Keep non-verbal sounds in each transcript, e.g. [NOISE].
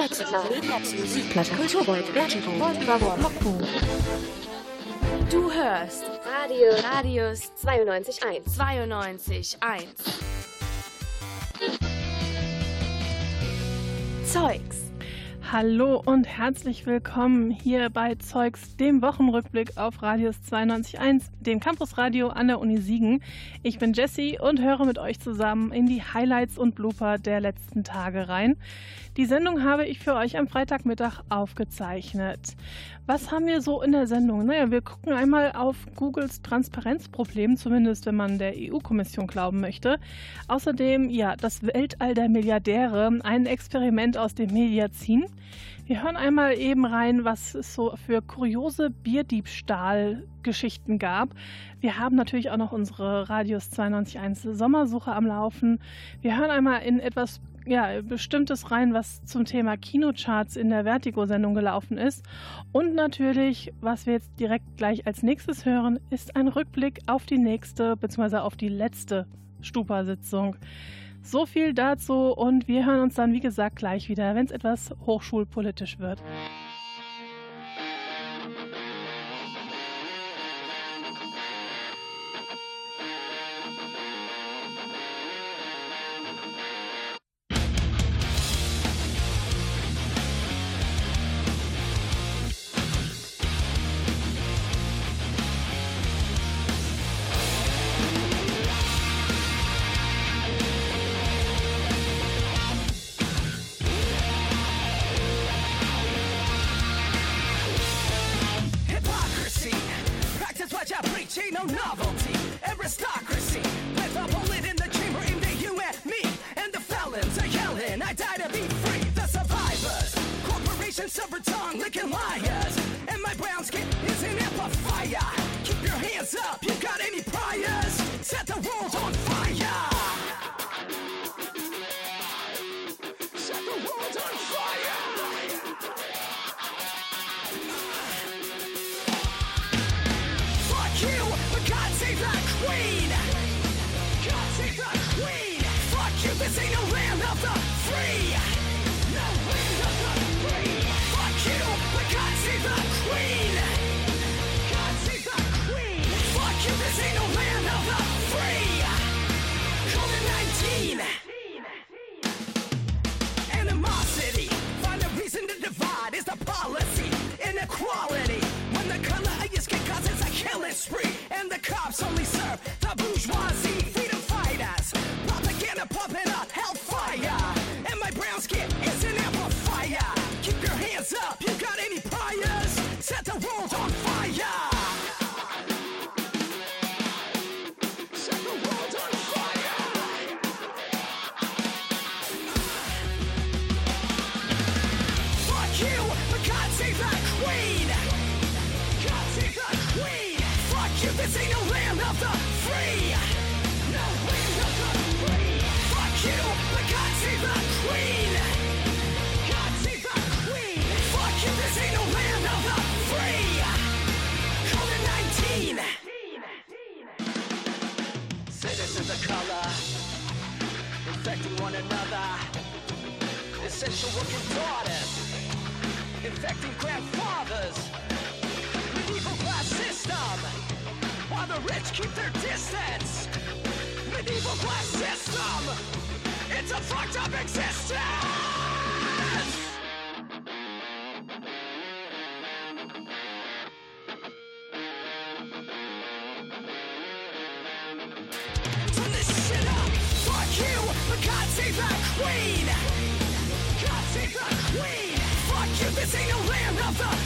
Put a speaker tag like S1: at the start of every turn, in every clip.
S1: Musikplatte. Du hörst Radio Radius 92.1 92.1 Zeugs
S2: Hallo und herzlich willkommen hier bei Zeugs, dem Wochenrückblick auf Radius 92.1, dem Campusradio an der Uni Siegen. Ich bin Jessie und höre mit euch zusammen in die Highlights und Blooper der letzten Tage rein. Die Sendung habe ich für euch am Freitagmittag aufgezeichnet. Was haben wir so in der Sendung? Naja, wir gucken einmal auf Googles Transparenzproblem, zumindest wenn man der EU-Kommission glauben möchte. Außerdem, ja, das Weltall der Milliardäre, ein Experiment aus dem Mediazin. Wir hören einmal eben rein, was es so für kuriose Bierdiebstahl-Geschichten gab. Wir haben natürlich auch noch unsere Radius 92.1 Sommersuche am Laufen. Wir hören einmal in etwas ja, Bestimmtes rein, was zum Thema Kinocharts in der Vertigo-Sendung gelaufen ist. Und natürlich, was wir jetzt direkt gleich als nächstes hören, ist ein Rückblick auf die nächste bzw. auf die letzte Stupa-Sitzung. So viel dazu und wir hören uns dann, wie gesagt, gleich wieder, wenn es etwas hochschulpolitisch wird. novelty. essential working daughters, infecting grandfathers, medieval class system, while the rich keep their distance, medieval class system, it's a fucked up existence! See the land of the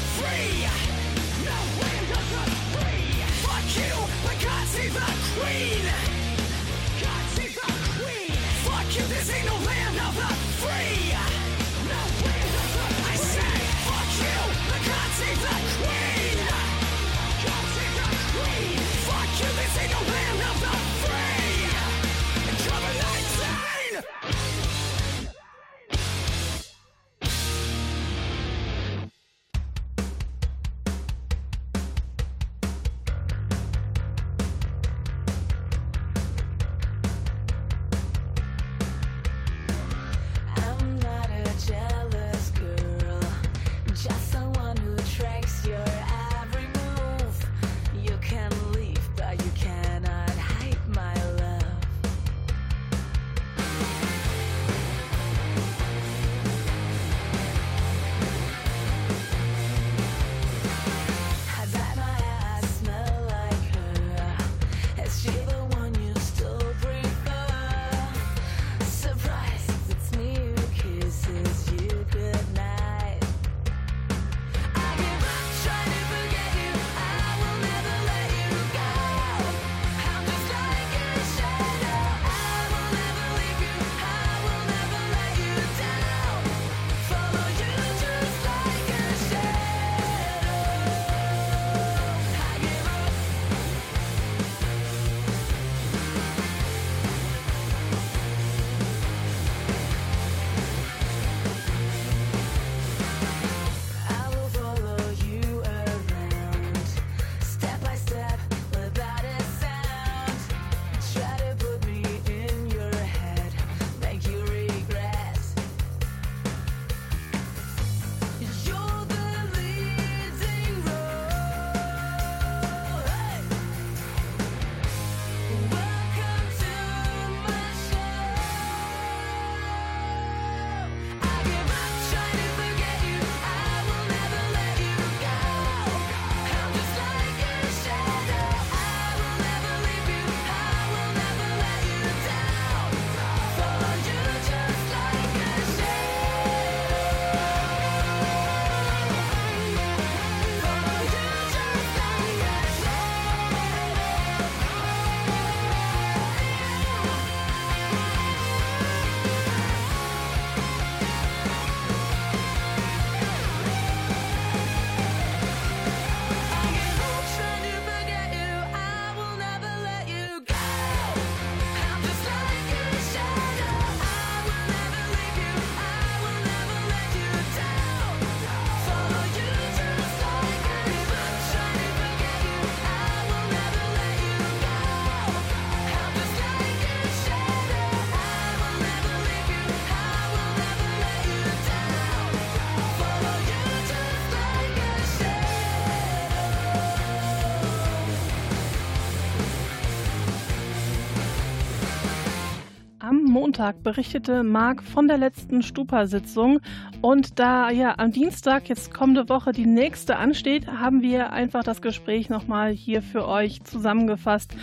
S3: Montag berichtete Marc von der letzten Stupa-Sitzung. Und da ja am Dienstag, jetzt kommende Woche, die nächste ansteht, haben wir einfach das Gespräch nochmal hier für euch zusammengefasst.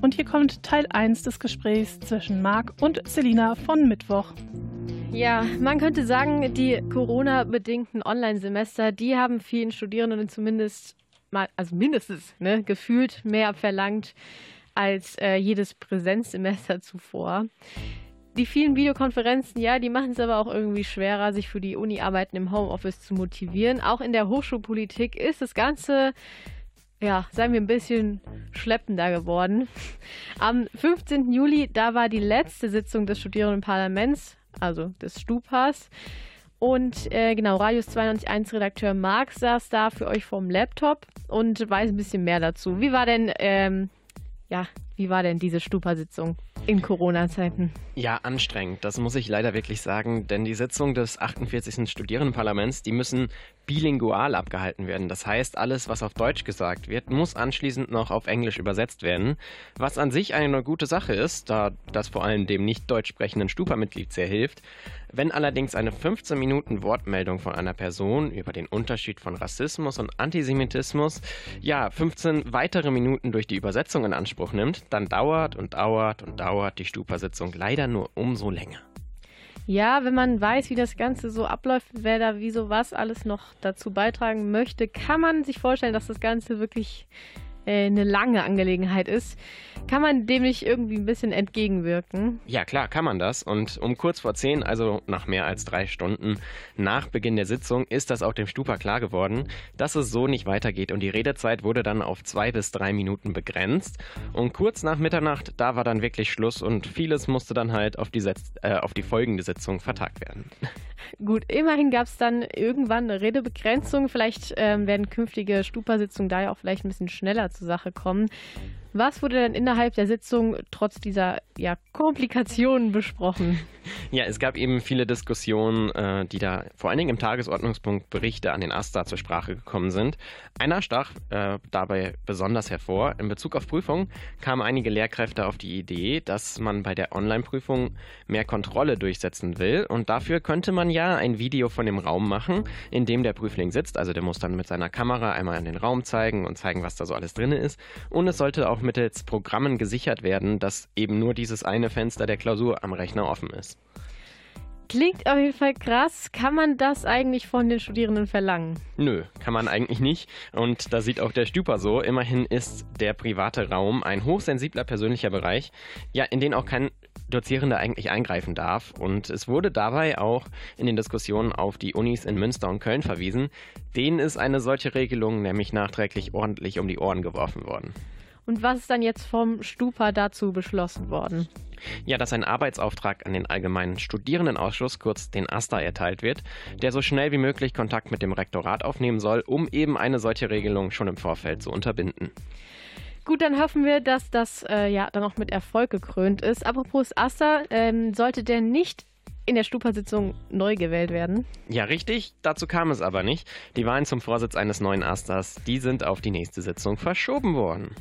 S3: Und hier kommt Teil 1 des Gesprächs zwischen Marc und Selina von Mittwoch.
S4: Ja, man könnte sagen, die Corona-bedingten Online-Semester, die haben vielen Studierenden zumindest mal, also mindestens ne, gefühlt mehr verlangt als äh, jedes Präsenzsemester zuvor. Die vielen Videokonferenzen, ja, die machen es aber auch irgendwie schwerer, sich für die Uni-Arbeiten im Homeoffice zu motivieren. Auch in der Hochschulpolitik ist das Ganze, ja, sagen wir ein bisschen schleppender geworden. Am 15. Juli, da war die letzte Sitzung des Studierendenparlaments, also des Stupas. Und äh, genau, Radius 92.1 Redakteur Marc saß da für euch vorm Laptop und weiß ein bisschen mehr dazu. Wie war denn ähm, ja, wie war denn diese Stupa-Sitzung in Corona-Zeiten?
S5: Ja, anstrengend. Das muss ich leider wirklich sagen, denn die Sitzung des 48. Studierendenparlaments, die müssen bilingual abgehalten werden. Das heißt, alles, was auf Deutsch gesagt wird, muss anschließend noch auf Englisch übersetzt werden, was an sich eine gute Sache ist, da das vor allem dem nicht deutsch sprechenden Stupa-Mitglied sehr hilft. Wenn allerdings eine 15 Minuten Wortmeldung von einer Person über den Unterschied von Rassismus und Antisemitismus ja 15 weitere Minuten durch die Übersetzung in Anspruch nimmt, dann dauert und dauert und dauert die Stupa-Sitzung leider nur umso länger.
S4: Ja, wenn man weiß, wie das Ganze so abläuft, wer da wie so was alles noch dazu beitragen möchte, kann man sich vorstellen, dass das Ganze wirklich äh, eine lange Angelegenheit ist. Kann man dem nicht irgendwie ein bisschen entgegenwirken?
S5: Ja, klar, kann man das. Und um kurz vor zehn, also nach mehr als drei Stunden nach Beginn der Sitzung, ist das auch dem Stupa klar geworden, dass es so nicht weitergeht. Und die Redezeit wurde dann auf zwei bis drei Minuten begrenzt. Und kurz nach Mitternacht, da war dann wirklich Schluss und vieles musste dann halt auf die, Setz äh, auf die folgende Sitzung vertagt werden.
S4: Gut, immerhin gab es dann irgendwann eine Redebegrenzung. Vielleicht ähm, werden künftige Stupa-Sitzungen da ja auch vielleicht ein bisschen schneller zur Sache kommen. Was wurde denn innerhalb der Sitzung trotz dieser ja, Komplikationen besprochen?
S5: Ja, es gab eben viele Diskussionen, äh, die da vor allen Dingen im Tagesordnungspunkt Berichte an den AStA zur Sprache gekommen sind. Einer stach äh, dabei besonders hervor. In Bezug auf Prüfungen kamen einige Lehrkräfte auf die Idee, dass man bei der Online-Prüfung mehr Kontrolle durchsetzen will. Und dafür könnte man ja ein Video von dem Raum machen, in dem der Prüfling sitzt. Also der muss dann mit seiner Kamera einmal in den Raum zeigen und zeigen, was da so alles drin ist. Und es sollte auch mittels Programmen gesichert werden, dass eben nur dieses eine Fenster der Klausur am Rechner offen ist.
S4: Klingt auf jeden Fall krass. Kann man das eigentlich von den Studierenden verlangen?
S5: Nö, kann man eigentlich nicht. Und da sieht auch der Stüper so. Immerhin ist der private Raum ein hochsensibler persönlicher Bereich, ja, in den auch kein Dozierender eigentlich eingreifen darf. Und es wurde dabei auch in den Diskussionen auf die Unis in Münster und Köln verwiesen. Denen ist eine solche Regelung nämlich nachträglich ordentlich um die Ohren geworfen worden.
S4: Und was ist dann jetzt vom Stupa dazu beschlossen worden?
S5: Ja, dass ein Arbeitsauftrag an den Allgemeinen Studierendenausschuss, kurz den AStA, erteilt wird, der so schnell wie möglich Kontakt mit dem Rektorat aufnehmen soll, um eben eine solche Regelung schon im Vorfeld zu unterbinden.
S4: Gut, dann hoffen wir, dass das äh, ja dann auch mit Erfolg gekrönt ist. Apropos AStA, ähm, sollte der nicht in der Stupa-Sitzung neu gewählt werden?
S5: Ja, richtig. Dazu kam es aber nicht. Die Wahlen zum Vorsitz eines neuen Astas, die sind auf die nächste Sitzung verschoben worden.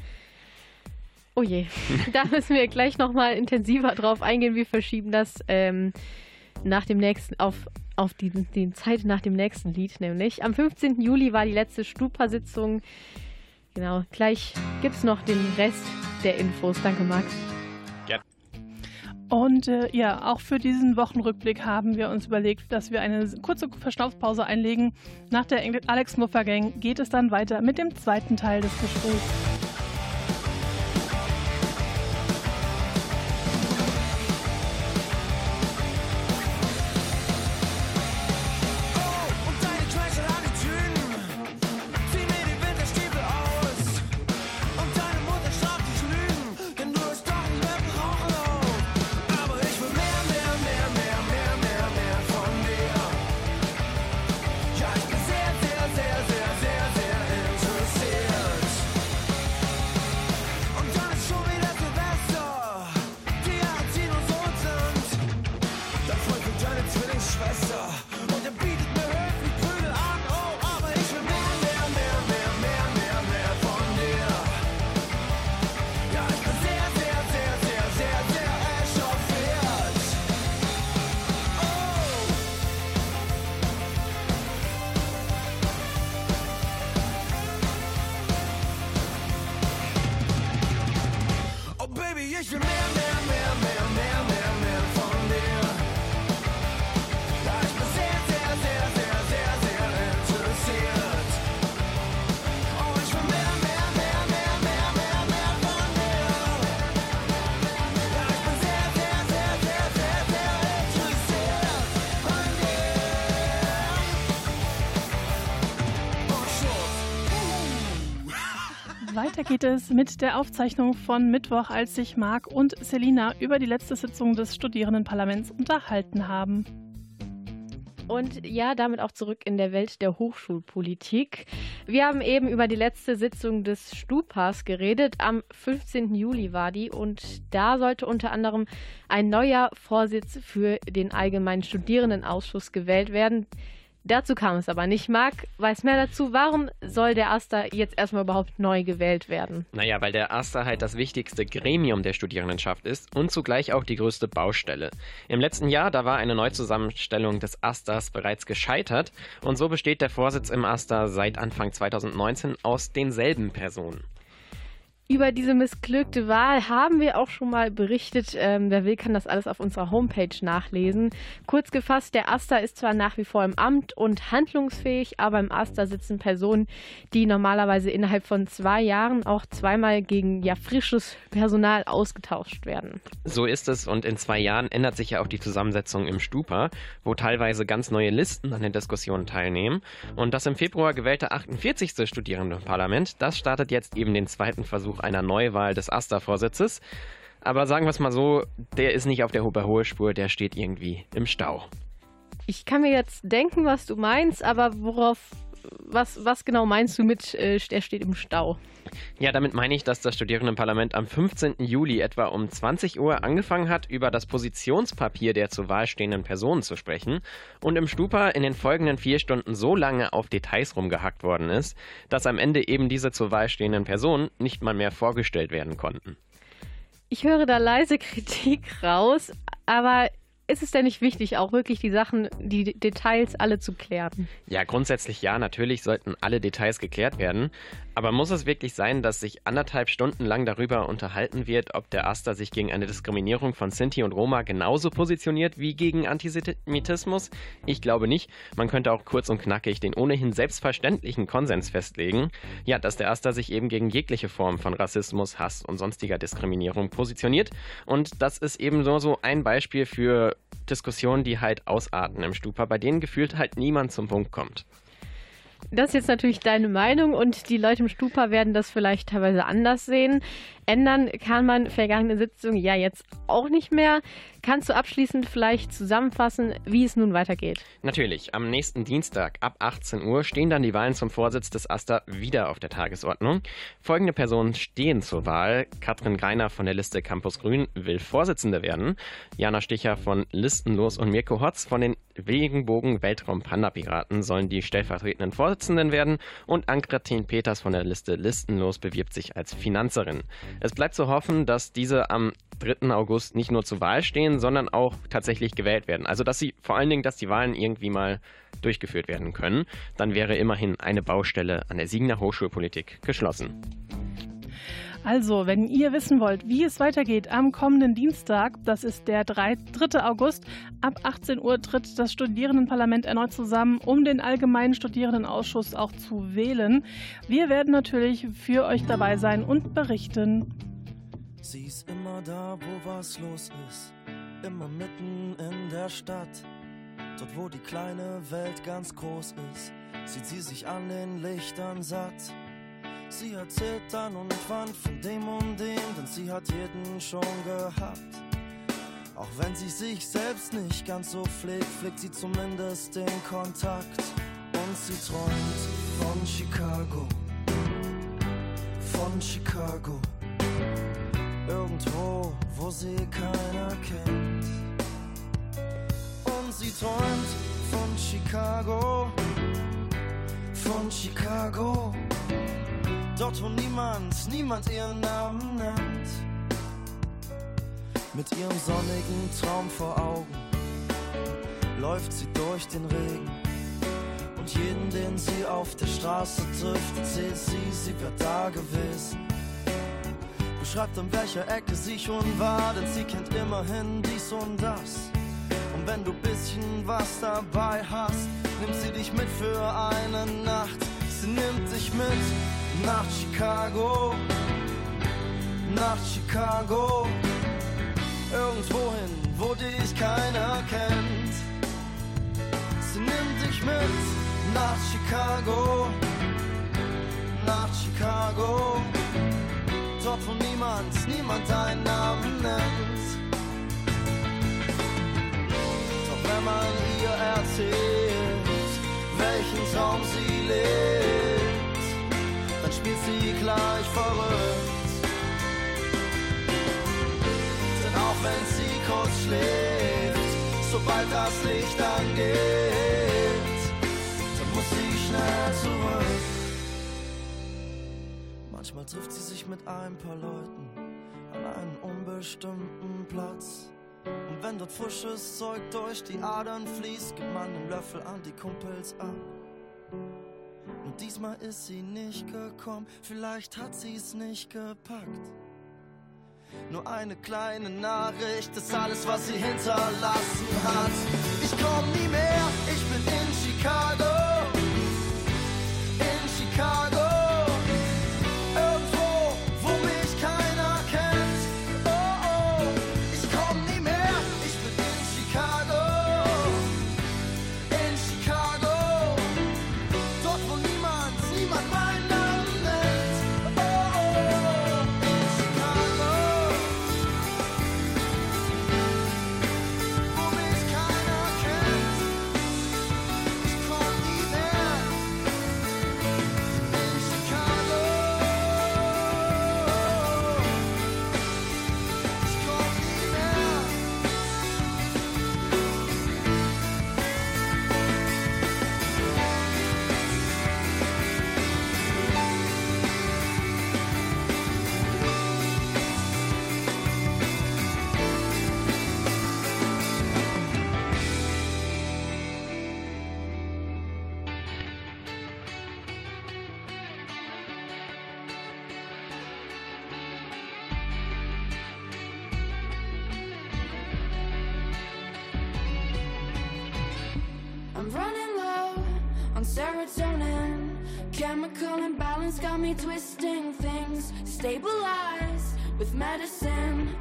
S4: Oh je, da müssen wir gleich nochmal intensiver drauf eingehen. Wir verschieben das ähm, nach dem nächsten, auf, auf die, die Zeit nach dem nächsten Lied, nämlich. Am 15. Juli war die letzte Stupa-Sitzung. Genau, gleich gibt es noch den Rest der Infos. Danke, Max.
S3: Ja. Und äh, ja, auch für diesen Wochenrückblick haben wir uns überlegt, dass wir eine kurze Verschnaufpause einlegen. Nach der Alex Muffer Gang geht es dann weiter mit dem zweiten Teil des Gesprächs. Weiter geht es mit der Aufzeichnung von Mittwoch, als sich Marc und Selina über die letzte Sitzung des Studierendenparlaments unterhalten haben.
S4: Und ja, damit auch zurück in der Welt der Hochschulpolitik. Wir haben eben über die letzte Sitzung des Stupas geredet. Am 15. Juli war die und da sollte unter anderem ein neuer Vorsitz für den Allgemeinen Studierendenausschuss gewählt werden. Dazu kam es aber nicht. Marc weiß mehr dazu. Warum soll der AStA jetzt erstmal überhaupt neu gewählt werden?
S5: Naja, weil der AStA halt das wichtigste Gremium der Studierendenschaft ist und zugleich auch die größte Baustelle. Im letzten Jahr, da war eine Neuzusammenstellung des AStAs bereits gescheitert und so besteht der Vorsitz im AStA seit Anfang 2019 aus denselben Personen.
S4: Über diese missglückte Wahl haben wir auch schon mal berichtet. Ähm, wer will, kann das alles auf unserer Homepage nachlesen. Kurz gefasst, der AStA ist zwar nach wie vor im Amt und handlungsfähig, aber im AStA sitzen Personen, die normalerweise innerhalb von zwei Jahren auch zweimal gegen ja, frisches Personal ausgetauscht werden.
S5: So ist es und in zwei Jahren ändert sich ja auch die Zusammensetzung im Stupa, wo teilweise ganz neue Listen an den Diskussionen teilnehmen. Und das im Februar gewählte 48. Studierendenparlament, das startet jetzt eben den zweiten Versuch einer Neuwahl des AStA-Vorsitzes. Aber sagen wir es mal so, der ist nicht auf der hohe Spur, der steht irgendwie im Stau.
S4: Ich kann mir jetzt denken, was du meinst, aber worauf was, was genau meinst du mit, äh, er steht im Stau?
S5: Ja, damit meine ich, dass das Studierendenparlament am 15. Juli etwa um 20 Uhr angefangen hat, über das Positionspapier der zur Wahl stehenden Personen zu sprechen und im Stupa in den folgenden vier Stunden so lange auf Details rumgehackt worden ist, dass am Ende eben diese zur Wahl stehenden Personen nicht mal mehr vorgestellt werden konnten.
S4: Ich höre da leise Kritik raus, aber ist es denn nicht wichtig, auch wirklich die Sachen, die Details alle zu klären?
S5: Ja, grundsätzlich ja. Natürlich sollten alle Details geklärt werden. Aber muss es wirklich sein, dass sich anderthalb Stunden lang darüber unterhalten wird, ob der Asta sich gegen eine Diskriminierung von Sinti und Roma genauso positioniert wie gegen Antisemitismus? Ich glaube nicht. Man könnte auch kurz und knackig den ohnehin selbstverständlichen Konsens festlegen, ja, dass der Asta sich eben gegen jegliche Form von Rassismus, Hass und sonstiger Diskriminierung positioniert. Und das ist eben so, so ein Beispiel für Diskussionen, die halt ausarten im Stupa, bei denen gefühlt halt niemand zum Punkt kommt.
S4: Das ist jetzt natürlich deine Meinung und die Leute im Stupa werden das vielleicht teilweise anders sehen. Ändern kann man vergangene Sitzung ja jetzt auch nicht mehr. Kannst du abschließend vielleicht zusammenfassen, wie es nun weitergeht?
S5: Natürlich. Am nächsten Dienstag ab 18 Uhr stehen dann die Wahlen zum Vorsitz des AStA wieder auf der Tagesordnung. Folgende Personen stehen zur Wahl. Katrin Greiner von der Liste Campus Grün will Vorsitzende werden. Jana Sticher von Listenlos und Mirko Hotz von den Regenbogen Weltraum Panda Piraten sollen die stellvertretenden Vorsitzenden werden. Und Ankratin Peters von der Liste Listenlos bewirbt sich als Finanzerin. Es bleibt zu hoffen, dass diese am 3. August nicht nur zur Wahl stehen, sondern auch tatsächlich gewählt werden. Also dass sie vor allen Dingen, dass die Wahlen irgendwie mal durchgeführt werden können. Dann wäre immerhin eine Baustelle an der Siegener Hochschulpolitik geschlossen.
S3: Also, wenn ihr wissen wollt, wie es weitergeht am kommenden Dienstag, das ist der 3. August, ab 18 Uhr tritt das Studierendenparlament erneut zusammen, um den allgemeinen Studierendenausschuss auch zu wählen. Wir werden natürlich für euch dabei sein und berichten.
S6: Sie ist immer da, wo was los ist, immer mitten in der Stadt. Dort, wo die kleine Welt ganz groß ist, sieht sie sich an den Lichtern satt. Sie erzählt dann und wann von dem und dem, denn sie hat jeden schon gehabt. Auch wenn sie sich selbst nicht ganz so pflegt, pflegt sie zumindest den Kontakt. Und sie träumt von Chicago, von Chicago. Irgendwo, wo sie keiner kennt. Und sie träumt von Chicago, von Chicago dort wo niemand, niemand ihren Namen nennt. Mit ihrem sonnigen Traum vor Augen läuft sie durch den Regen. Und jeden, den sie auf der Straße trifft, erzählt sie, sie wäre da gewesen. Beschreibt an welcher Ecke sie schon war, denn sie kennt immerhin dies und das. Und wenn du bisschen was dabei hast, nimmt sie dich mit für eine Nacht. Sie nimmt dich mit nach Chicago, nach Chicago, irgendwohin, wo dich keiner kennt. Sie nimmt dich mit nach Chicago, nach Chicago, dort wo niemand, niemand deinen Namen nennt. Doch wenn man ihr erzählt, welchen Traum sie lebt, spielt sie gleich verrückt. Denn auch wenn sie kurz schläft, sobald das Licht angeht, dann muss sie schnell zurück. Manchmal trifft sie sich mit ein paar Leuten an einem unbestimmten Platz. Und wenn dort frisches Zeug durch die Adern fließt, gibt man einen Löffel an die Kumpels ab. Und diesmal ist sie nicht gekommen, vielleicht hat sie's nicht gepackt. Nur eine kleine Nachricht ist alles, was sie hinterlassen hat. Ich komm nie mehr, ich bin in Chicago.
S7: On serotonin. Chemical imbalance got me twisting things. Stabilize with medicine.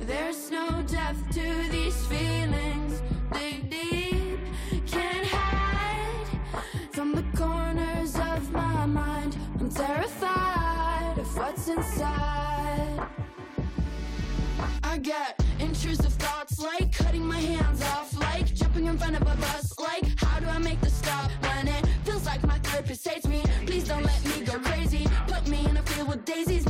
S7: There's no depth to these feelings. Dig deep, can't hide from the corners of my mind. I'm terrified of what's inside. I get intrusive thoughts like cutting my hands off, like jumping in front of a bus, like how do I make the stop when it like my therapist hates me? Please don't let me go crazy. Put me in a field with daisies,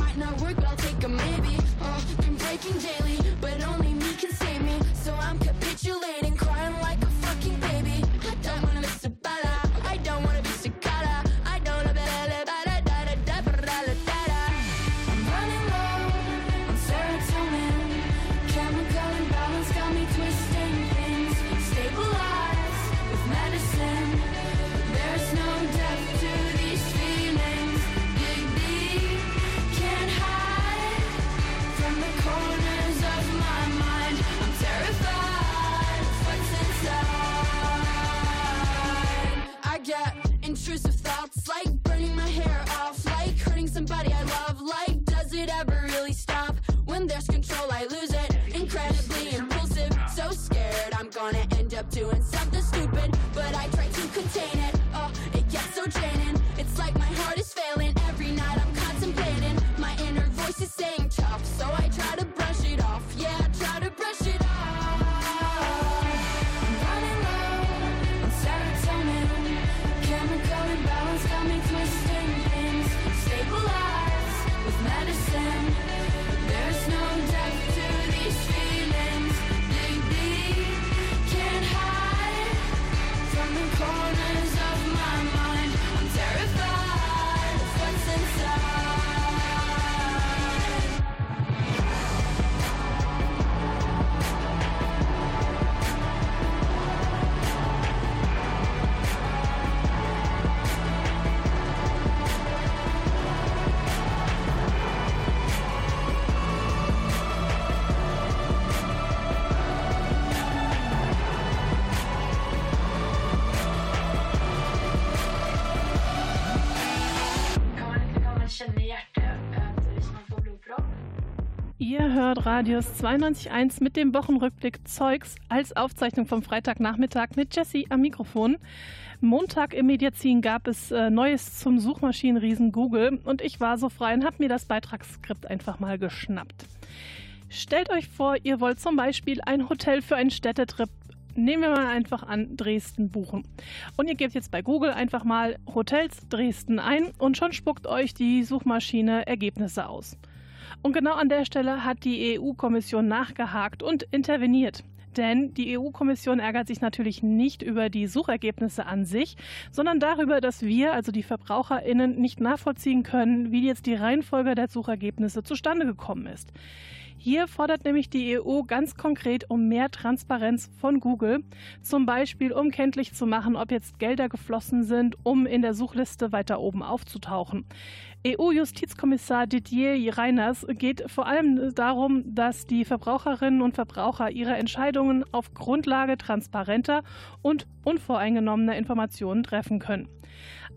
S3: Radius 92.1 mit dem Wochenrückblick Zeugs als Aufzeichnung vom Freitagnachmittag mit Jesse am Mikrofon. Montag im Mediazin gab es äh, Neues zum Suchmaschinenriesen Google und ich war so frei und habe mir das Beitragsskript einfach mal geschnappt. Stellt euch vor, ihr wollt zum Beispiel ein Hotel für einen Städtetrip nehmen wir mal einfach an Dresden buchen. Und ihr gebt jetzt bei Google einfach mal Hotels Dresden ein und schon spuckt euch die Suchmaschine Ergebnisse aus. Und genau an der Stelle hat die EU-Kommission nachgehakt und interveniert. Denn die EU-Kommission ärgert sich natürlich nicht über die Suchergebnisse an sich, sondern darüber, dass wir, also die VerbraucherInnen, nicht nachvollziehen können, wie jetzt die Reihenfolge der Suchergebnisse zustande gekommen ist. Hier fordert nämlich die EU ganz konkret um mehr Transparenz von Google, zum Beispiel um kenntlich zu machen, ob jetzt Gelder geflossen sind, um in der Suchliste weiter oben aufzutauchen. EU-Justizkommissar Didier Reiners geht vor allem darum, dass die Verbraucherinnen und Verbraucher ihre Entscheidungen auf Grundlage transparenter und unvoreingenommener Informationen treffen können.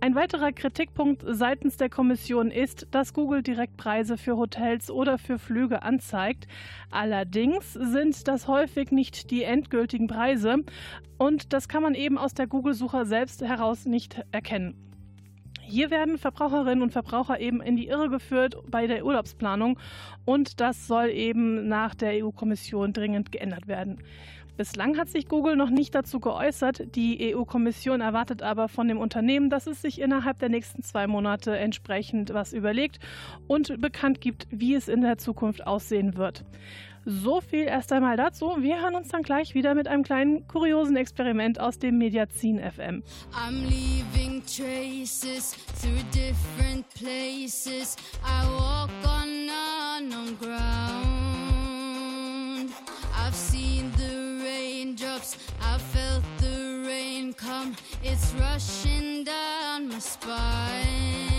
S3: Ein weiterer Kritikpunkt seitens der Kommission ist, dass Google Direktpreise für Hotels oder für Flüge anzeigt. Allerdings sind das häufig nicht die endgültigen Preise und das kann man eben aus der Google-Suche selbst heraus nicht erkennen. Hier werden Verbraucherinnen und Verbraucher eben in die Irre geführt bei der Urlaubsplanung und das soll eben nach der EU-Kommission dringend geändert werden. Bislang hat sich Google noch nicht dazu geäußert. Die EU-Kommission erwartet aber von dem Unternehmen, dass es sich innerhalb der nächsten zwei Monate entsprechend was überlegt und bekannt gibt, wie es in der Zukunft aussehen wird. So viel erst einmal dazu. Wir hören uns dann gleich wieder mit einem kleinen kuriosen Experiment aus dem Mediazin FM. I'm leaving traces through different places. I walk on unknown ground. I've seen the raindrops. I felt the rain come. It's rushing down my spine.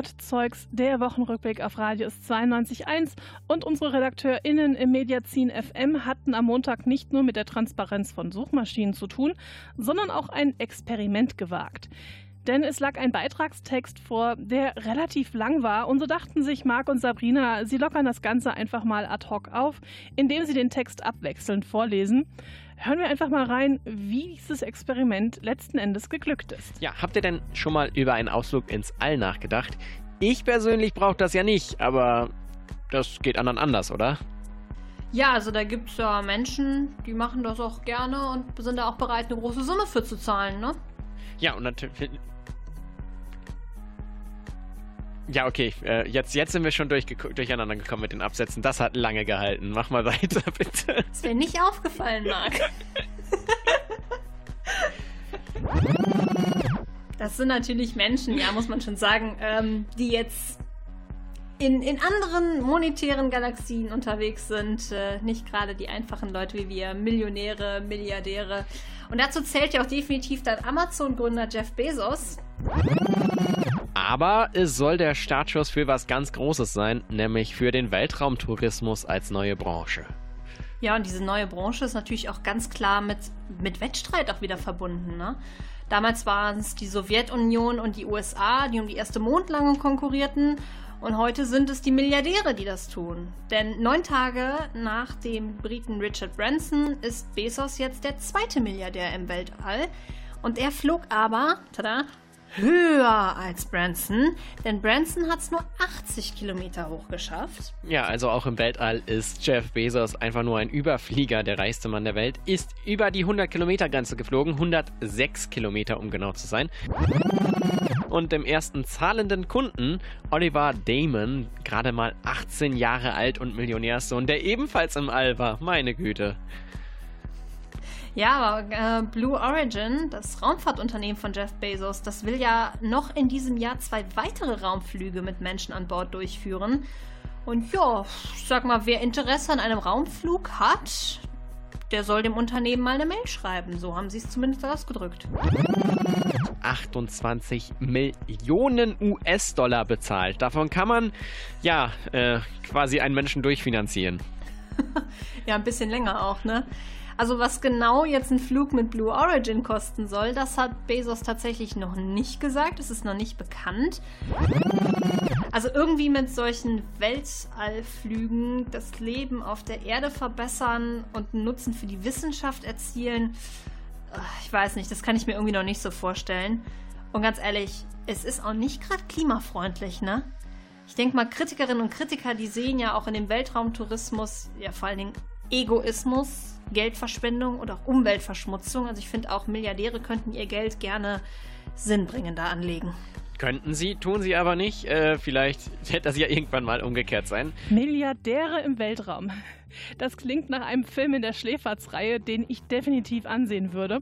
S3: Ihr hört Zeugs, der Wochenrückblick auf Radius 92.1 und unsere RedakteurInnen im Mediazin FM hatten am Montag nicht nur mit der Transparenz von Suchmaschinen zu tun, sondern auch ein Experiment gewagt. Denn es lag ein Beitragstext vor, der relativ lang war und so dachten sich Marc und Sabrina, sie lockern das Ganze einfach mal ad hoc auf, indem sie den Text abwechselnd vorlesen. Hören wir einfach mal rein, wie dieses Experiment letzten Endes geglückt ist.
S5: Ja, habt ihr denn schon mal über einen Ausflug ins All nachgedacht? Ich persönlich brauche das ja nicht, aber das geht anderen anders, oder?
S8: Ja, also da gibt es ja Menschen, die machen das auch gerne und sind da auch bereit, eine große Summe für zu zahlen, ne?
S5: Ja, und natürlich. Ja, okay, äh, jetzt, jetzt sind wir schon durchge durcheinander gekommen mit den Absätzen. Das hat lange gehalten. Mach mal [LAUGHS] weiter, bitte.
S8: Ist mir nicht aufgefallen, Marc. Das sind natürlich Menschen, ja, muss man schon sagen, ähm, die jetzt in, in anderen monetären Galaxien unterwegs sind. Äh, nicht gerade die einfachen Leute wie wir, Millionäre, Milliardäre. Und dazu zählt ja auch definitiv dann Amazon-Gründer Jeff Bezos.
S5: Aber es soll der Startschuss für was ganz Großes sein, nämlich für den Weltraumtourismus als neue Branche.
S8: Ja, und diese neue Branche ist natürlich auch ganz klar mit, mit Wettstreit auch wieder verbunden. Ne? Damals waren es die Sowjetunion und die USA, die um die erste Mondlandung konkurrierten. Und heute sind es die Milliardäre, die das tun. Denn neun Tage nach dem Briten Richard Branson ist Bezos jetzt der zweite Milliardär im Weltall. Und er flog aber, tada, höher als Branson, denn Branson hat es nur 80 Kilometer hoch geschafft.
S5: Ja, also auch im Weltall ist Jeff Bezos einfach nur ein Überflieger, der reichste Mann der Welt, ist über die 100 Kilometer Grenze geflogen, 106 Kilometer um genau zu sein. Und dem ersten zahlenden Kunden, Oliver Damon, gerade mal 18 Jahre alt und Millionärssohn, der ebenfalls im All war, meine Güte.
S8: Ja, aber äh, Blue Origin, das Raumfahrtunternehmen von Jeff Bezos, das will ja noch in diesem Jahr zwei weitere Raumflüge mit Menschen an Bord durchführen. Und ja, ich sag mal, wer Interesse an einem Raumflug hat, der soll dem Unternehmen mal eine Mail schreiben. So haben sie es zumindest ausgedrückt.
S5: 28 Millionen US-Dollar bezahlt. Davon kann man ja äh, quasi einen Menschen durchfinanzieren. [LAUGHS]
S8: ja, ein bisschen länger auch, ne? Also was genau jetzt ein Flug mit Blue Origin kosten soll, das hat Bezos tatsächlich noch nicht gesagt. Es ist noch nicht bekannt. Also irgendwie mit solchen Weltallflügen das Leben auf der Erde verbessern und Nutzen für die Wissenschaft erzielen. Ich weiß nicht, das kann ich mir irgendwie noch nicht so vorstellen. Und ganz ehrlich, es ist auch nicht gerade klimafreundlich, ne? Ich denke mal, Kritikerinnen und Kritiker, die sehen ja auch in dem Weltraumtourismus ja vor allen Dingen Egoismus, Geldverschwendung und auch Umweltverschmutzung. Also ich finde auch Milliardäre könnten ihr Geld gerne sinnbringender anlegen.
S5: Könnten sie, tun sie aber nicht. Äh, vielleicht [LAUGHS] hätte das ja irgendwann mal umgekehrt sein.
S9: Milliardäre im Weltraum. Das klingt nach einem Film in der Schläferzreihe, den ich definitiv ansehen würde.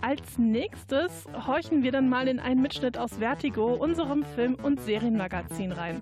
S9: Als nächstes horchen wir dann mal in einen Mitschnitt aus Vertigo, unserem Film- und Serienmagazin, rein.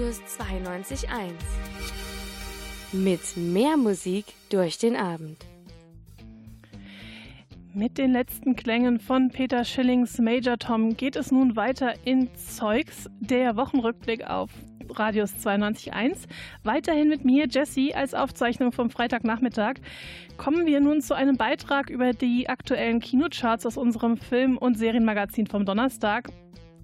S1: Radius 92.1. Mit mehr Musik durch den Abend.
S3: Mit den letzten Klängen von Peter Schillings Major Tom geht es nun weiter in Zeugs, der Wochenrückblick auf Radius 92.1. Weiterhin mit mir, Jessie, als Aufzeichnung vom Freitagnachmittag. Kommen wir nun zu einem Beitrag über die aktuellen Kinocharts aus unserem Film- und Serienmagazin vom Donnerstag.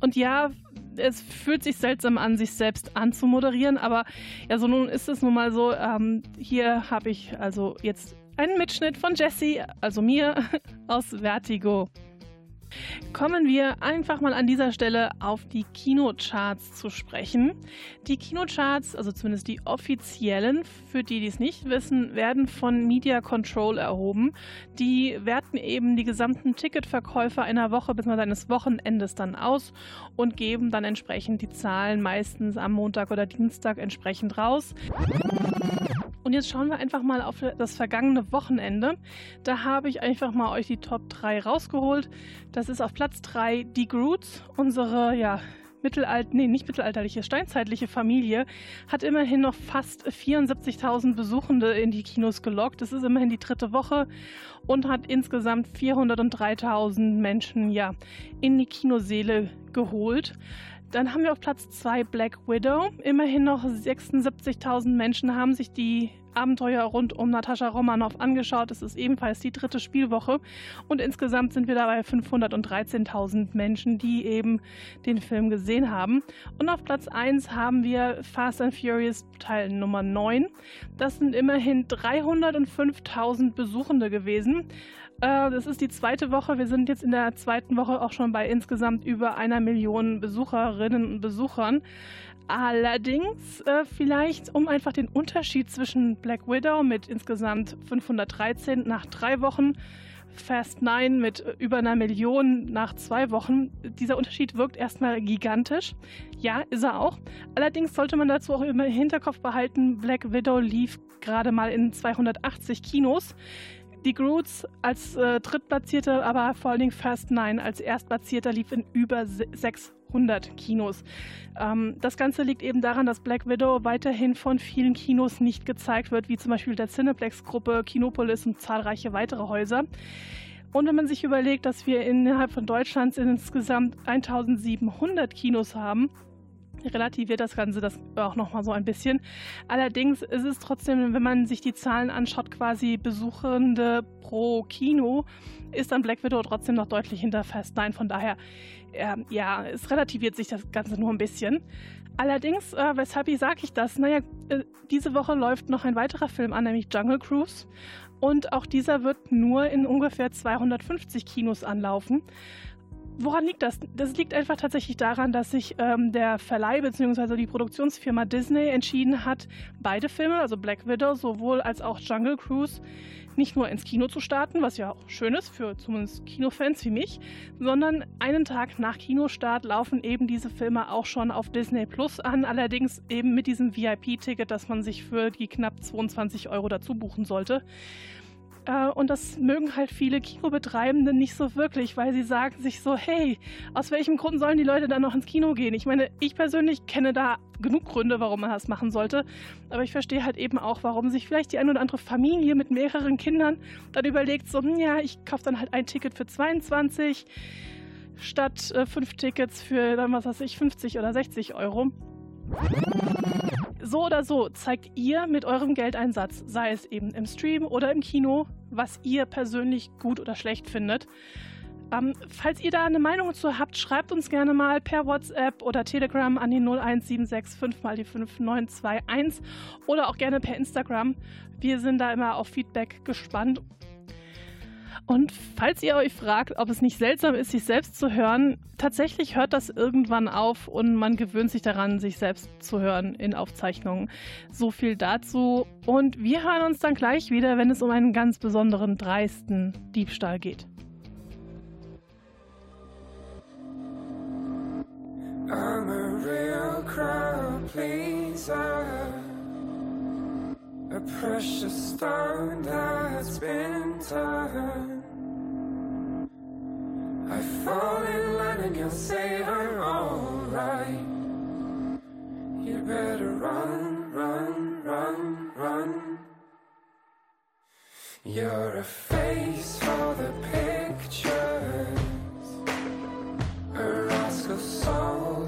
S3: Und ja, es fühlt sich seltsam an, sich selbst anzumoderieren, aber ja, so nun ist es nun mal so. Ähm, hier habe ich also jetzt einen Mitschnitt von Jessie, also mir, [LAUGHS] aus Vertigo. Kommen wir einfach mal an dieser Stelle auf die Kinocharts zu sprechen. Die Kinocharts, also zumindest die offiziellen, für die, die es nicht wissen, werden von Media Control erhoben. Die werten eben die gesamten Ticketverkäufe einer Woche bzw. eines Wochenendes dann aus und geben dann entsprechend die Zahlen meistens am Montag oder Dienstag entsprechend raus. Und jetzt schauen wir einfach mal auf das vergangene Wochenende. Da habe ich einfach mal euch die Top 3 rausgeholt. Das ist auf Platz 3 die Groots, unsere, ja, mittelalt, nee, nicht mittelalterliche, steinzeitliche Familie hat immerhin noch fast 74.000 Besuchende in die Kinos gelockt. Das ist immerhin die dritte Woche und hat insgesamt 403.000 Menschen ja in die Kinoseele geholt. Dann haben wir auf Platz 2 Black Widow. Immerhin noch 76.000 Menschen haben sich die Abenteuer rund um Natascha Romanoff angeschaut. Es ist ebenfalls die dritte Spielwoche. Und insgesamt sind wir dabei 513.000 Menschen, die eben den Film gesehen haben. Und auf Platz 1 haben wir Fast and Furious Teil Nummer 9. Das sind immerhin 305.000 Besuchende gewesen. Äh, das ist die zweite Woche. Wir sind jetzt in der zweiten Woche auch schon bei insgesamt über einer Million Besucherinnen und Besuchern. Allerdings äh, vielleicht, um einfach den Unterschied zwischen Black Widow mit insgesamt 513 nach drei Wochen Fast 9 mit über einer Million nach zwei Wochen. Dieser Unterschied wirkt erstmal gigantisch. Ja, ist er auch. Allerdings sollte man dazu auch im Hinterkopf behalten, Black Widow lief gerade mal in 280 Kinos die Groots als äh, Drittplatzierte, aber vor allen Dingen Fast Nine als Erstplatzierter lief in über 600 Kinos. Ähm, das Ganze liegt eben daran, dass Black Widow weiterhin von vielen Kinos nicht gezeigt wird, wie zum Beispiel der Cineplex-Gruppe, Kinopolis und zahlreiche weitere Häuser. Und wenn man sich überlegt, dass wir innerhalb von Deutschland insgesamt 1700 Kinos haben, relativiert das Ganze das auch nochmal so ein bisschen. Allerdings ist es trotzdem, wenn man sich die Zahlen anschaut, quasi Besuchende pro Kino, ist dann Black Widow trotzdem noch deutlich hinter Fast 9. Von daher, äh, ja, es relativiert sich das Ganze nur ein bisschen. Allerdings, äh, weshalb sage ich das? Naja, äh, diese Woche läuft noch ein weiterer Film an, nämlich Jungle Cruise. Und auch dieser wird nur in ungefähr 250 Kinos anlaufen. Woran liegt das? Das liegt einfach tatsächlich daran, dass sich ähm, der Verleih bzw. die Produktionsfirma Disney entschieden hat, beide Filme, also Black Widow sowohl als auch Jungle Cruise, nicht nur ins Kino zu starten, was ja auch schön ist für zumindest Kinofans wie mich, sondern einen Tag nach Kinostart laufen eben diese Filme auch schon auf Disney Plus an, allerdings eben mit diesem VIP-Ticket, das man sich für die knapp 22 Euro dazu buchen sollte. Äh, und das mögen halt viele Kinobetreibende nicht so wirklich, weil sie sagen sich so, hey, aus welchem Grund sollen die Leute dann noch ins Kino gehen? Ich meine, ich persönlich kenne da genug Gründe, warum man das machen sollte. Aber ich verstehe halt eben auch, warum sich vielleicht die eine oder andere Familie mit mehreren Kindern dann überlegt, so, hm, ja, ich kaufe dann halt ein Ticket für 22 statt äh, fünf Tickets für dann, was weiß ich, 50 oder 60 Euro. So oder so zeigt ihr mit eurem Geldeinsatz, sei es eben im Stream oder im Kino, was ihr persönlich gut oder schlecht findet. Ähm, falls ihr da eine Meinung zu habt, schreibt uns gerne mal per WhatsApp oder Telegram an die 01765 mal die 5921 oder auch gerne per Instagram. Wir sind da immer auf Feedback gespannt und falls ihr euch fragt, ob es nicht seltsam ist, sich selbst zu hören, tatsächlich hört das irgendwann auf und man gewöhnt sich daran, sich selbst zu hören in Aufzeichnungen. So viel dazu. Und wir hören uns dann gleich wieder, wenn es um einen ganz besonderen, dreisten Diebstahl geht. I'm a real crowd pleaser. A precious stone that's been turned. I fall in line and you'll say I'm alright.
S10: You better run, run, run, run. You're a face for the pictures. A rascal soul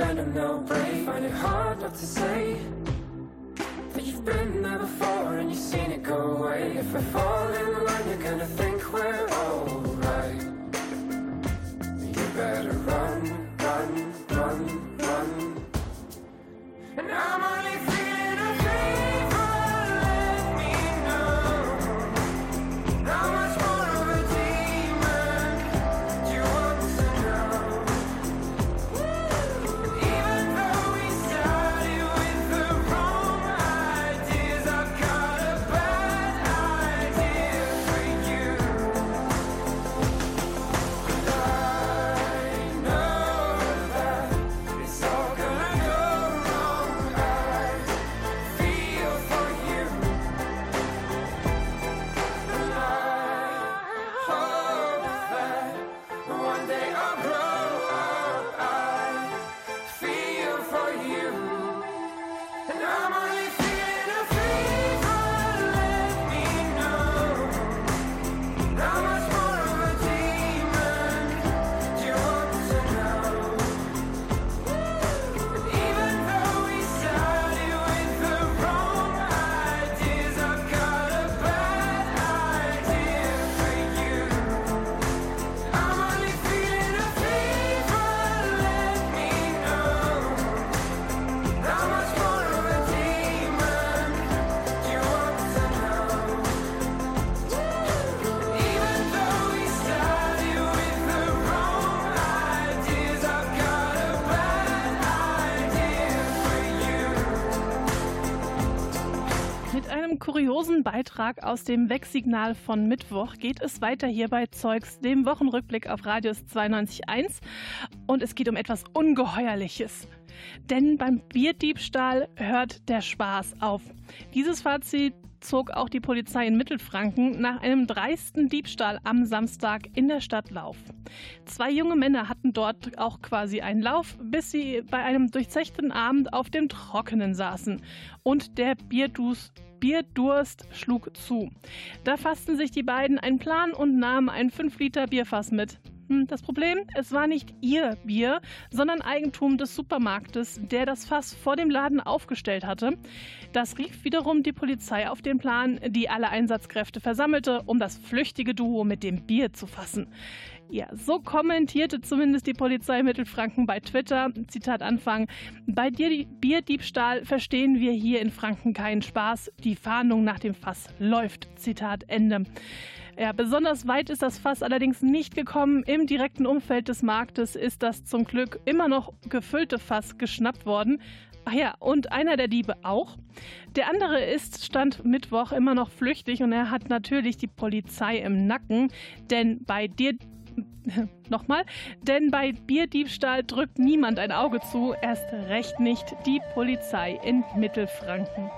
S10: and they'll break? Find it hard not to say that you've been there before and you've seen it go away. If I fall in
S3: kuriosen Beitrag aus dem Wegsignal von Mittwoch geht es weiter hier bei Zeugs, dem Wochenrückblick auf Radius 92.1. Und es geht um etwas Ungeheuerliches. Denn beim Bierdiebstahl hört der Spaß auf. Dieses Fazit zog auch die Polizei in Mittelfranken nach einem dreisten Diebstahl am Samstag in der Stadt Lauf. Zwei junge Männer hatten dort auch quasi einen Lauf, bis sie bei einem durchzechten Abend auf dem Trockenen saßen und der Bierdus Bierdurst schlug zu. Da fassten sich die beiden einen Plan und nahmen ein 5 Liter Bierfass mit. Hm, Das Problem, es war nicht ihr Bier, sondern Eigentum des Supermarktes, der das Fass vor dem Laden aufgestellt hatte. Das rief wiederum die Polizei auf den Plan, die alle Einsatzkräfte versammelte, um das flüchtige Duo mit dem Bier zu fassen. Ja, so kommentierte zumindest die Polizei Mittelfranken bei Twitter. Zitat Anfang. Bei dir Bierdiebstahl verstehen wir hier in Franken keinen Spaß. Die Fahndung nach dem Fass läuft. Zitat Ende. Ja, besonders weit ist das Fass allerdings nicht gekommen. Im direkten Umfeld des Marktes ist das zum Glück immer noch gefüllte Fass geschnappt worden. Ach ja, und einer der Diebe auch. Der andere ist, stand Mittwoch immer noch flüchtig und er hat natürlich die Polizei im Nacken, denn bei dir [LAUGHS] Nochmal, denn bei Bierdiebstahl drückt niemand ein Auge zu, erst recht nicht die Polizei in Mittelfranken.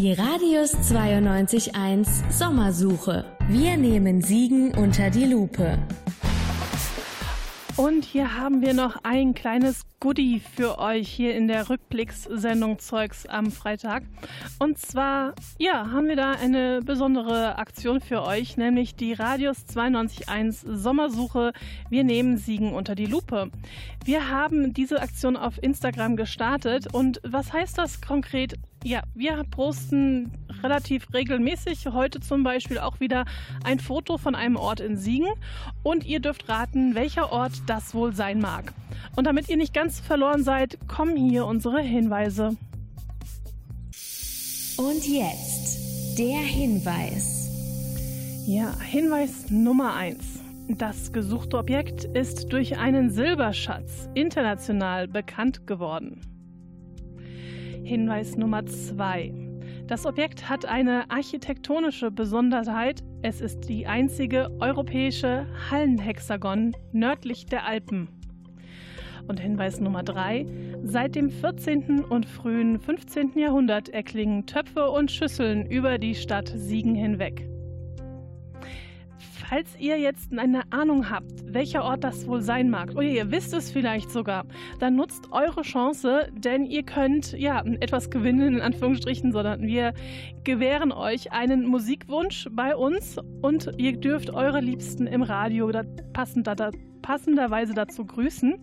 S1: Die Radius 92.1 Sommersuche. Wir nehmen Siegen unter die Lupe.
S3: Und hier haben wir noch ein kleines Goodie für euch hier in der Rückblickssendung Zeugs am Freitag. Und zwar, ja, haben wir da eine besondere Aktion für euch, nämlich die Radius 92.1 Sommersuche. Wir nehmen Siegen unter die Lupe. Wir haben diese Aktion auf Instagram gestartet. Und was heißt das konkret? Ja, wir posten relativ regelmäßig, heute zum Beispiel auch wieder ein Foto von einem Ort in Siegen und ihr dürft raten, welcher Ort das wohl sein mag. Und damit ihr nicht ganz verloren seid, kommen hier unsere Hinweise.
S1: Und jetzt der Hinweis.
S3: Ja, Hinweis Nummer 1. Das gesuchte Objekt ist durch einen Silberschatz international bekannt geworden. Hinweis Nummer 2. Das Objekt hat eine architektonische Besonderheit. Es ist die einzige europäische Hallenhexagon nördlich der Alpen. Und Hinweis Nummer 3. Seit dem 14. und frühen 15. Jahrhundert erklingen Töpfe und Schüsseln über die Stadt Siegen hinweg. Falls ihr jetzt eine Ahnung habt, welcher Ort das wohl sein mag, oder ihr wisst es vielleicht sogar, dann nutzt eure Chance, denn ihr könnt ja etwas gewinnen, in Anführungsstrichen, sondern wir gewähren euch einen Musikwunsch bei uns und ihr dürft eure Liebsten im Radio passender, passenderweise dazu grüßen.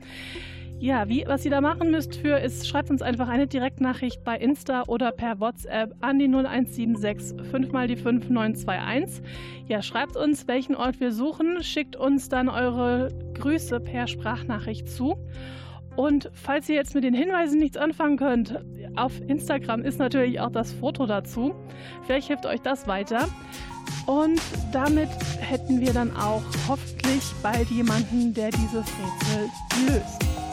S3: Ja, wie, was ihr da machen müsst für ist, schreibt uns einfach eine Direktnachricht bei Insta oder per WhatsApp an die 0176 5 mal die 5921. Ja, schreibt uns, welchen Ort wir suchen, schickt uns dann eure Grüße per Sprachnachricht zu. Und falls ihr jetzt mit den Hinweisen nichts anfangen könnt, auf Instagram ist natürlich auch das Foto dazu. Vielleicht hilft euch das weiter. Und damit hätten wir dann auch hoffentlich bald jemanden, der dieses Rätsel löst.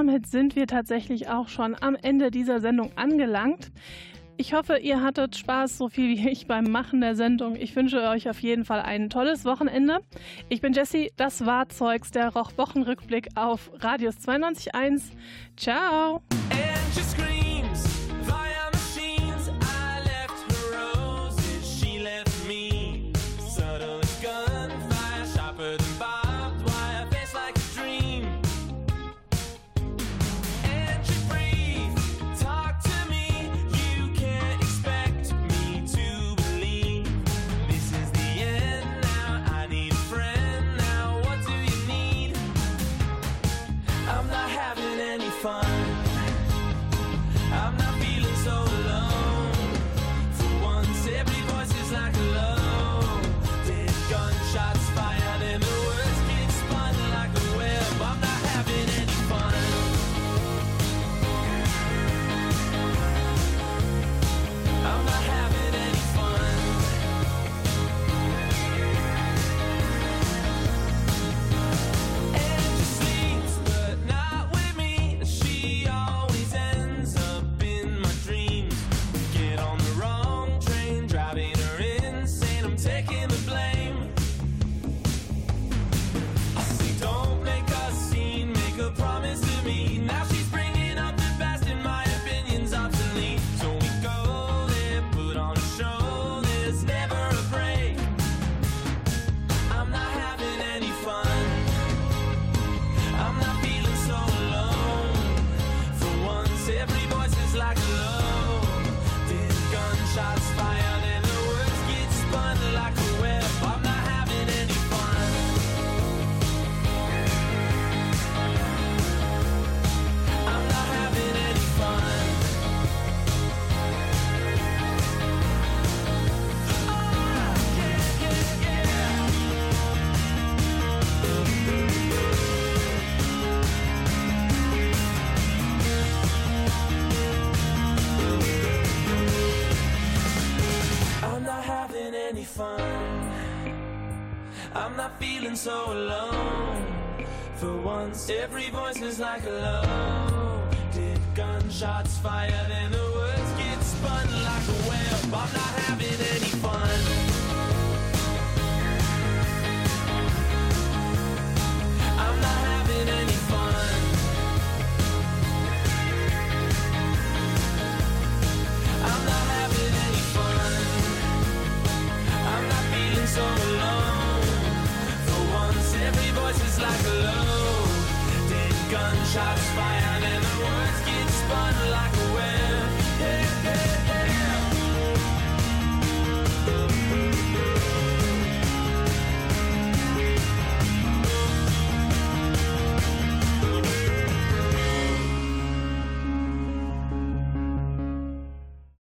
S11: Damit sind wir tatsächlich auch schon am Ende dieser Sendung angelangt. Ich hoffe, ihr hattet Spaß, so viel wie ich beim Machen der Sendung. Ich wünsche euch auf jeden Fall ein tolles Wochenende. Ich bin Jessie, das war Zeugs, der Roch-Wochenrückblick auf Radius 92.1. Ciao!